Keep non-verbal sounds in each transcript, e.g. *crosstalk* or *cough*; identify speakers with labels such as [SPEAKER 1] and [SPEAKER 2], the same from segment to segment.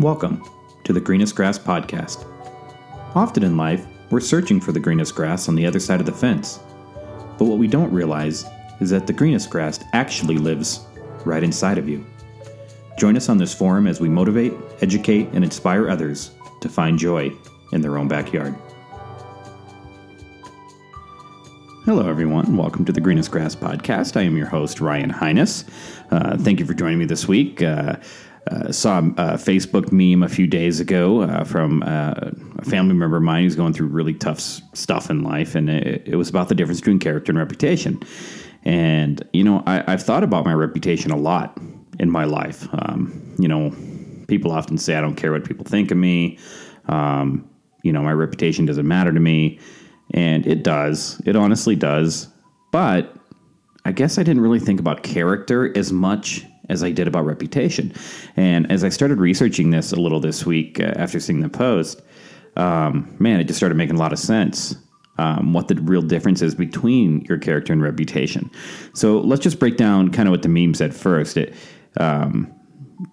[SPEAKER 1] Welcome to the Greenest Grass Podcast. Often in life, we're searching for the greenest grass on the other side of the fence. But what we don't realize is that the greenest grass actually lives right inside of you. Join us on this forum as we motivate, educate, and inspire others to find joy in their own backyard. Hello, everyone. Welcome to the Greenest Grass Podcast. I am your host, Ryan Highness. Uh, thank you for joining me this week. Uh, uh, saw a Facebook meme a few days ago uh, from uh, a family member of mine who's going through really tough s- stuff in life, and it, it was about the difference between character and reputation. And you know, I, I've thought about my reputation a lot in my life. Um, you know, people often say I don't care what people think of me. Um, you know, my reputation doesn't matter to me, and it does. It honestly does. But I guess I didn't really think about character as much as I did about reputation. And as I started researching this a little this week uh, after seeing the post, um, man, it just started making a lot of sense. Um, what the real difference is between your character and reputation. So let's just break down kind of what the meme said first. It um,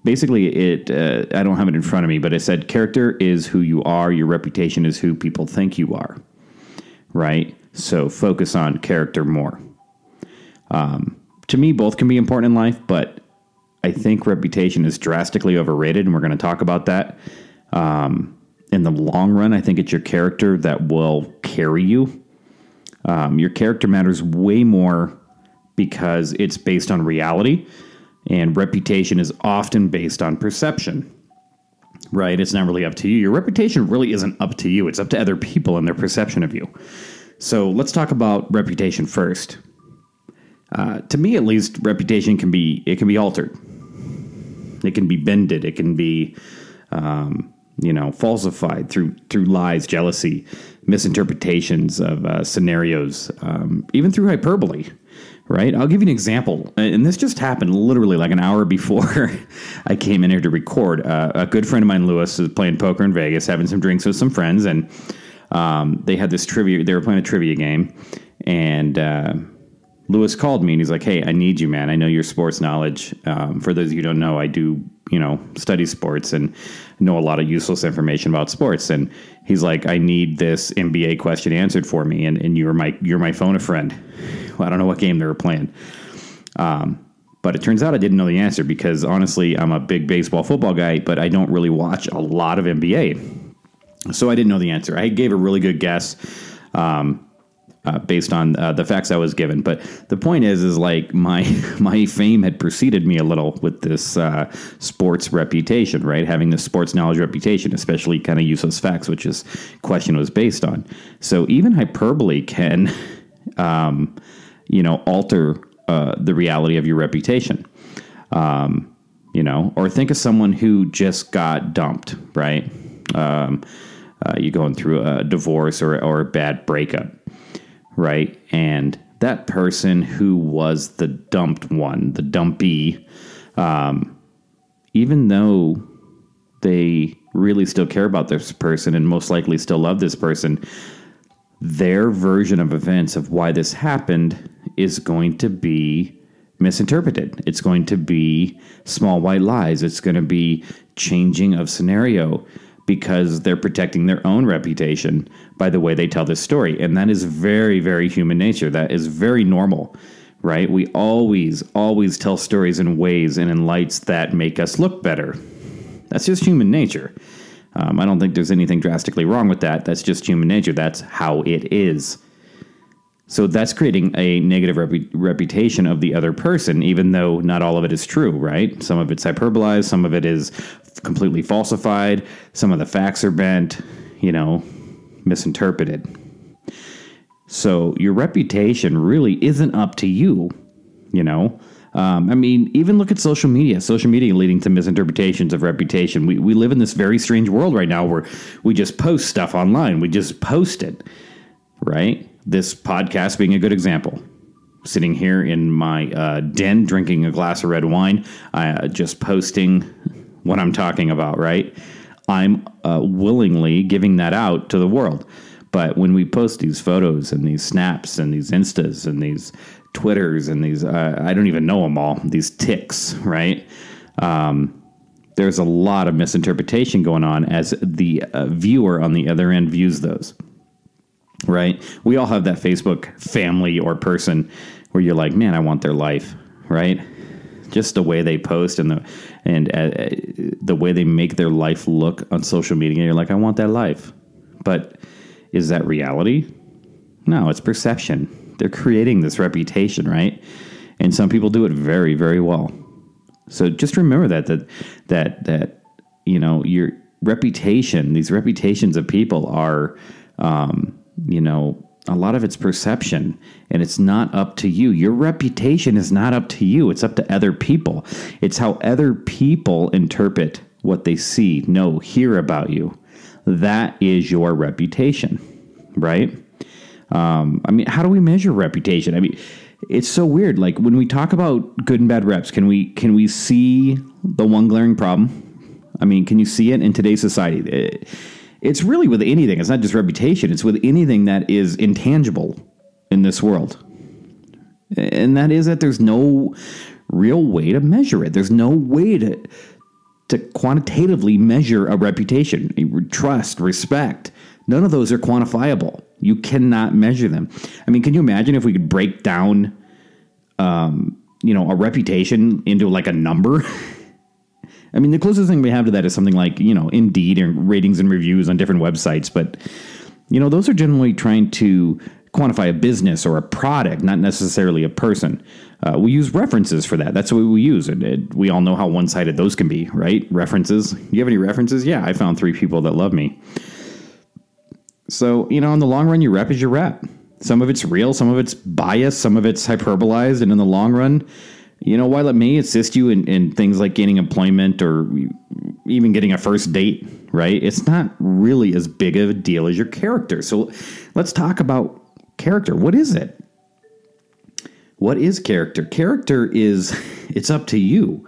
[SPEAKER 1] basically it uh, I don't have it in front of me, but it said character is who you are, your reputation is who people think you are. Right? So focus on character more. Um, to me, both can be important in life, but I think reputation is drastically overrated, and we're going to talk about that. Um, in the long run, I think it's your character that will carry you. Um, your character matters way more because it's based on reality, and reputation is often based on perception. Right? It's not really up to you. Your reputation really isn't up to you, it's up to other people and their perception of you. So let's talk about reputation first. Uh, to me, at least, reputation can be it can be altered. It can be bended. It can be, um, you know, falsified through through lies, jealousy, misinterpretations of uh, scenarios, um, even through hyperbole. Right? I'll give you an example, and this just happened literally like an hour *laughs* before I came in here to record. Uh, a good friend of mine, Lewis, is playing poker in Vegas, having some drinks with some friends, and um, they had this trivia. They were playing a trivia game, and uh, Lewis called me and he's like, "Hey, I need you, man. I know your sports knowledge. Um, for those you don't know, I do, you know, study sports and know a lot of useless information about sports. And he's like, I need this NBA question answered for me. And, and you're my you're my phone a friend. *laughs* Well, I don't know what game they were playing. Um, but it turns out I didn't know the answer because honestly, I'm a big baseball football guy, but I don't really watch a lot of NBA. So I didn't know the answer. I gave a really good guess. Um, uh, based on uh, the facts I was given. But the point is, is like my *laughs* my fame had preceded me a little with this uh, sports reputation, right? Having this sports knowledge reputation, especially kind of useless facts, which this question was based on. So even hyperbole can, *laughs* um, you know, alter uh, the reality of your reputation. Um, you know, or think of someone who just got dumped, right? Um, uh, you're going through a divorce or, or a bad breakup right? And that person who was the dumped one, the dumpy, um, even though they really still care about this person and most likely still love this person, their version of events of why this happened is going to be misinterpreted. It's going to be small white lies. It's going to be changing of scenario because they're protecting their own reputation by the way they tell this story. And that is very, very human nature. That is very normal, right? We always, always tell stories in ways and in lights that make us look better. That's just human nature. Um, I don't think there's anything drastically wrong with that. That's just human nature. That's how it is. So that's creating a negative repu- reputation of the other person, even though not all of it is true, right? Some of it's hyperbolized, some of it is completely falsified, some of the facts are bent, you know, misinterpreted. So your reputation really isn't up to you, you know. Um, I mean, even look at social media. Social media leading to misinterpretations of reputation. We we live in this very strange world right now where we just post stuff online. We just post it, right? This podcast being a good example. Sitting here in my uh, den, drinking a glass of red wine, uh, just posting what I'm talking about, right? I'm uh, willingly giving that out to the world. But when we post these photos and these snaps and these instas and these Twitters and these, uh, I don't even know them all, these ticks, right? Um, there's a lot of misinterpretation going on as the uh, viewer on the other end views those. Right? We all have that Facebook family or person where you're like, man, I want their life. Right? Just the way they post and the and uh, the way they make their life look on social media. You're like, I want that life. But is that reality? No, it's perception. They're creating this reputation, right? And some people do it very, very well. So just remember that that that that you know your reputation, these reputations of people are, um, you know, a lot of it's perception, and it's not up to you. Your reputation is not up to you. It's up to other people. It's how other people interpret what they see, know, hear about you. That is your reputation, right? Um, I mean, how do we measure reputation? I mean it's so weird. Like when we talk about good and bad reps, can we can we see the one glaring problem? I mean, can you see it in today's society? It, it's really with anything. It's not just reputation. It's with anything that is intangible in this world, and that is that there's no real way to measure it. There's no way to to quantitatively measure a reputation, trust, respect. None of those are quantifiable. You cannot measure them. I mean, can you imagine if we could break down, um, you know, a reputation into like a number? *laughs* I mean, the closest thing we have to that is something like you know Indeed and ratings and reviews on different websites, but you know those are generally trying to quantify a business or a product, not necessarily a person. Uh, we use references for that. That's what we use. And it, we all know how one sided those can be, right? References. You have any references? Yeah, I found three people that love me. So, you know, in the long run, your rep is your rep. Some of it's real, some of it's biased, some of it's hyperbolized. And in the long run, you know, while it may assist you in, in things like gaining employment or even getting a first date, right? It's not really as big of a deal as your character. So let's talk about character. What is it? What is character? Character is, *laughs* it's up to you.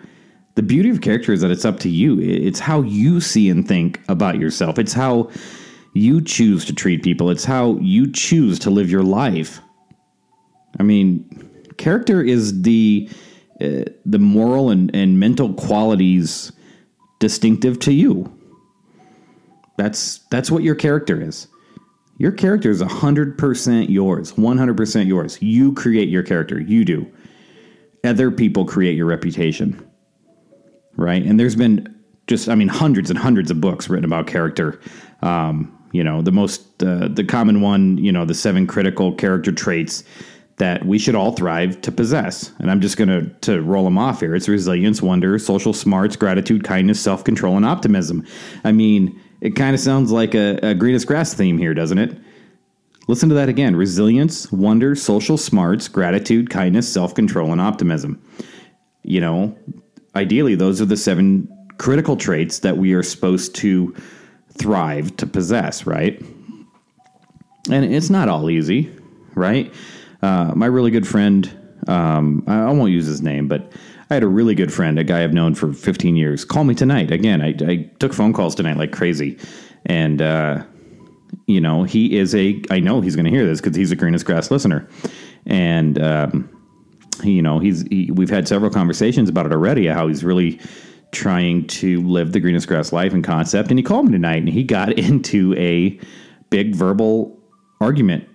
[SPEAKER 1] The beauty of character is that it's up to you. It's how you see and think about yourself. It's how you choose to treat people, it's how you choose to live your life. I mean, character is the uh, the moral and, and mental qualities distinctive to you. That's that's what your character is. Your character is 100% yours, 100% yours. You create your character, you do. Other people create your reputation. Right? And there's been just I mean hundreds and hundreds of books written about character. Um, you know, the most uh, the common one, you know, the seven critical character traits that we should all thrive to possess. And I'm just going to to roll them off here. It's resilience, wonder, social smarts, gratitude, kindness, self-control and optimism. I mean, it kind of sounds like a, a greenest grass theme here, doesn't it? Listen to that again. Resilience, wonder, social smarts, gratitude, kindness, self-control and optimism. You know, ideally those are the seven critical traits that we are supposed to thrive to possess, right? And it's not all easy, right? Uh, my really good friend, um, I, won't use his name, but I had a really good friend, a guy I've known for 15 years, call me tonight. Again, I, I took phone calls tonight like crazy. And, uh, you know, he is a, I know he's going to hear this because he's a greenest grass listener. And, um, you know, he's, he, we've had several conversations about it already, how he's really, trying to live the greenest grass life and concept. And he called me tonight and he got *laughs* into a big verbal argument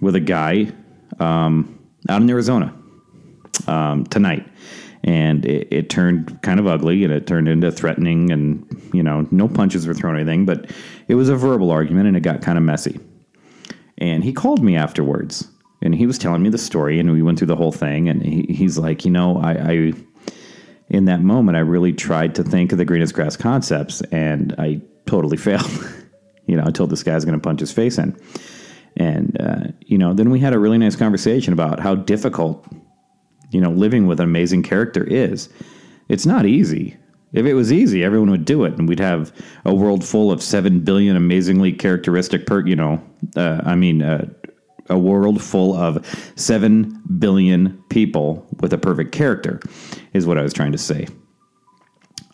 [SPEAKER 1] with a guy um, out in Arizona um, tonight. And it, it, turned kind of ugly and it turned into threatening and, you know, no punches were thrown or anything, but it was a verbal argument and it got kind of messy. And he called me afterwards and he was telling me the story and we went through the whole thing. And he, he's like, you know, I, I in that moment, I really tried to think of the greenest grass concepts, and I totally *laughs* failed. you know, I told this guy's going to punch his face in, and uh, you know, then we had a really nice conversation about how difficult, you know, living with an amazing character is. It's not easy. If it was easy, everyone would do it, and we'd have a world full of seven billion amazingly characteristic, per, you know, uh, I mean, uh, a world full of 7 billion people with a perfect character, is what I was trying to say.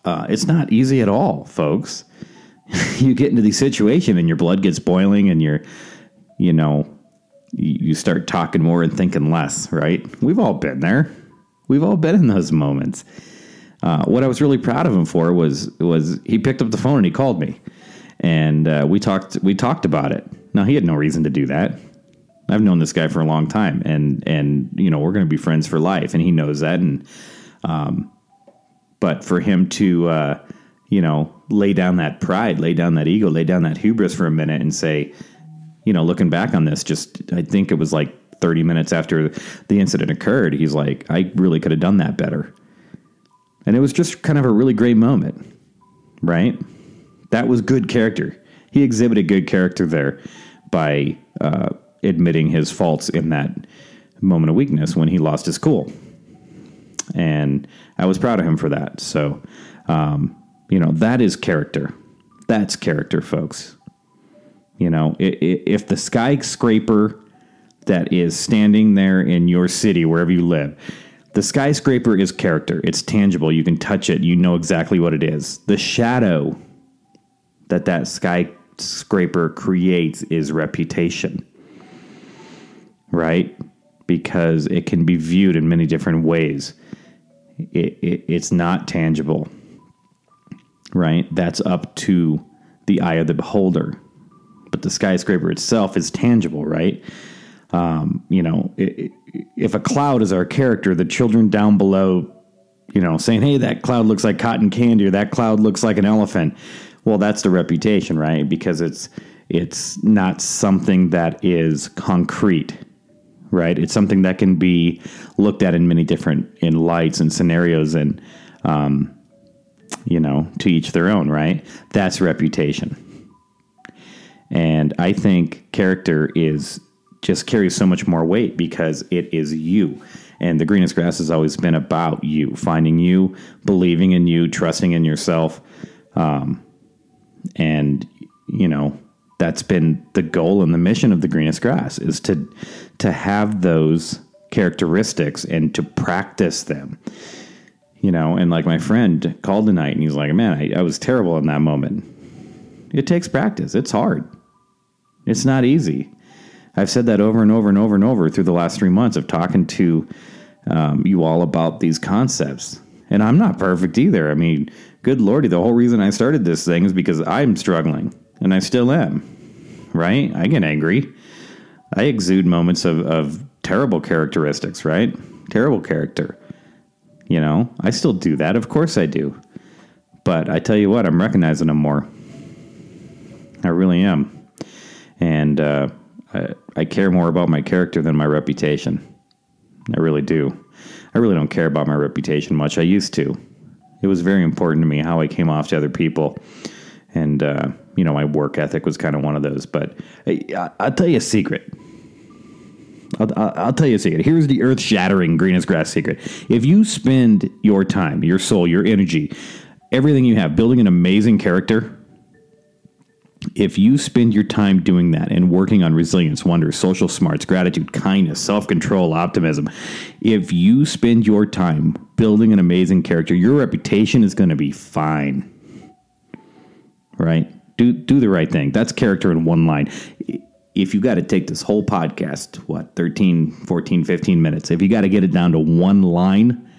[SPEAKER 1] Uh, it's not easy at all, folks. *laughs* you get into the situation and your blood gets boiling and you're, you know, you start talking more and thinking less, right? We've all been there. We've all been in those moments. uh, what I was really proud of him for was was he picked up the phone and he called me, and uh, we talked we talked about it. Now he had no reason to do that. I've known this guy for a long time, and and you know we're going to be friends for life, and he knows that. And um, but for him to uh, you know lay down that pride, lay down that ego, lay down that hubris for a minute, and say, you know, looking back on this, just I think it was like 30 minutes after the incident occurred, he's like, I really could have done that better. And it was just kind of a really great moment, right? That was good character. He exhibited good character there by uh, admitting his faults in that moment of weakness when he lost his cool. And I was proud of him for that. So, um, you know, that is character. That's character, folks. You know, if the skyscraper that is standing there in your city, wherever you live, the skyscraper is character. It's tangible. You can touch it. You know exactly what it is. The shadow that that skyscraper creates is reputation, right? Because it can be viewed in many different ways. It, it, it's not tangible, right? That's up to the eye of the beholder. But the skyscraper itself is tangible, right? Um, you know, if a cloud is our character, the children down below, you know, saying, "Hey, that cloud looks like cotton candy," or "That cloud looks like an elephant." Well, that's the reputation, right? Because it's it's not something that is concrete, right? It's something that can be looked at in many different in lights and scenarios, and um, you know, to each their own, right? That's reputation. And I think character is just carries so much more weight because it is you. And the greenest grass has always been about you, finding you, believing in you, trusting in yourself. Um, and, you know, that's been the goal and the mission of the greenest grass is to to have those characteristics and to practice them you know and like my friend called tonight and he's like man I, I was terrible in that moment it takes practice it's hard it's not easy I've said that over and over and over and over through the last three months of talking to um, you all about these concepts. And I'm not perfect either. I mean, good lordy, the whole reason I started this thing is because I'm struggling, and I still am. Right? I get angry. I exude moments of, of terrible characteristics, right? Terrible character. You know, I still do that. Of course I do. But I tell you what, I'm recognizing them more. I really am. And, uh, I, I care more about my character than my reputation. I really do. I really don't care about my reputation much. I used to. It was very important to me how I came off to other people. And, uh, you know, my work ethic was kind of one of those. But I, will tell you a secret. I'll, I'll, tell you a secret. Here's the earth shattering greenest grass secret. If you spend your time, your soul, your energy, everything you have building an amazing character, if you spend your time doing that and working on resilience, wonder, social smarts, gratitude, kindness, self control, optimism, if you spend your time building an amazing character, your reputation is going to be fine. Right? Do, do the right thing. That's character in one line. If you got to take this whole podcast, what, 13, 14, 15 minutes, if you got to get it down to one line,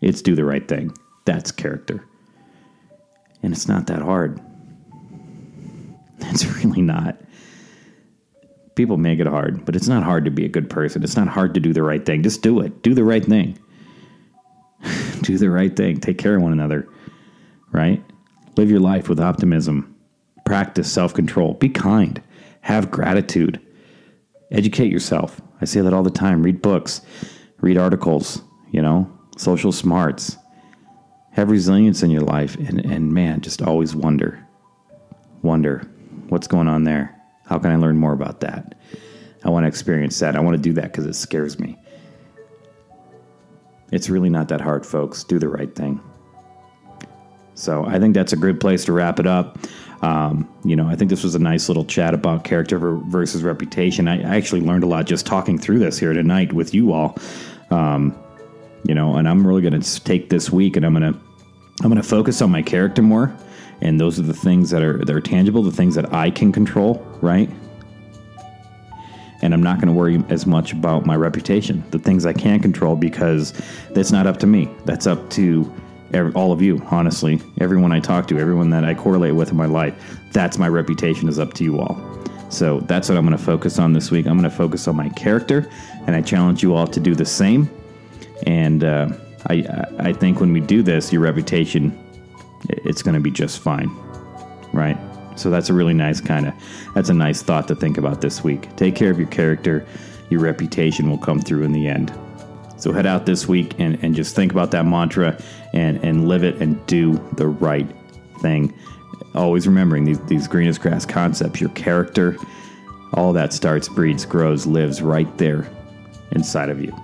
[SPEAKER 1] it's do the right thing. That's character. And it's not that hard. It's really not. People make it hard, but it's not hard to be a good person. It's not hard to do the right thing. Just do it. Do the right thing. *sighs* do the right thing. Take care of one another, right? Live your life with optimism. Practice self control. Be kind. Have gratitude. Educate yourself. I say that all the time. Read books, read articles, you know, social smarts. Have resilience in your life. And, and man, just always wonder. Wonder What's going on there? How can I learn more about that? I want to experience that. I want to do that because it scares me. It's really not that hard, folks. Do the right thing. So I think that's a good place to wrap it up. Um, you know, I think this was a nice little chat about character versus reputation. I, actually learned a lot just talking through this here tonight with you all. Um, you know, and I'm really going to take this week and I'm going to I'm going to focus on my character more and those are the things that are that are tangible, the things that I can control, right? And I'm not going to worry as much about my reputation, the things I can't control, because that's not up to me. That's up to Every, all of you, honestly, everyone I talk to, everyone that I correlate with in my life, that's my reputation is up to you all. So that's what I'm going to focus on this week. I'm going to focus on my character, and I challenge you all to do the same. And uh, I, I think when we do this, your reputation, it's going to be just fine, right? So that's a really nice kind of, that's a nice thought to think about this week. Take care of your character. Your reputation will come through in the end. So head out this week and, and just think about that mantra and, and live it and do the right thing. Always remembering these, these greenest grass concepts, your character, all that starts, breeds, grows, lives right there inside of you.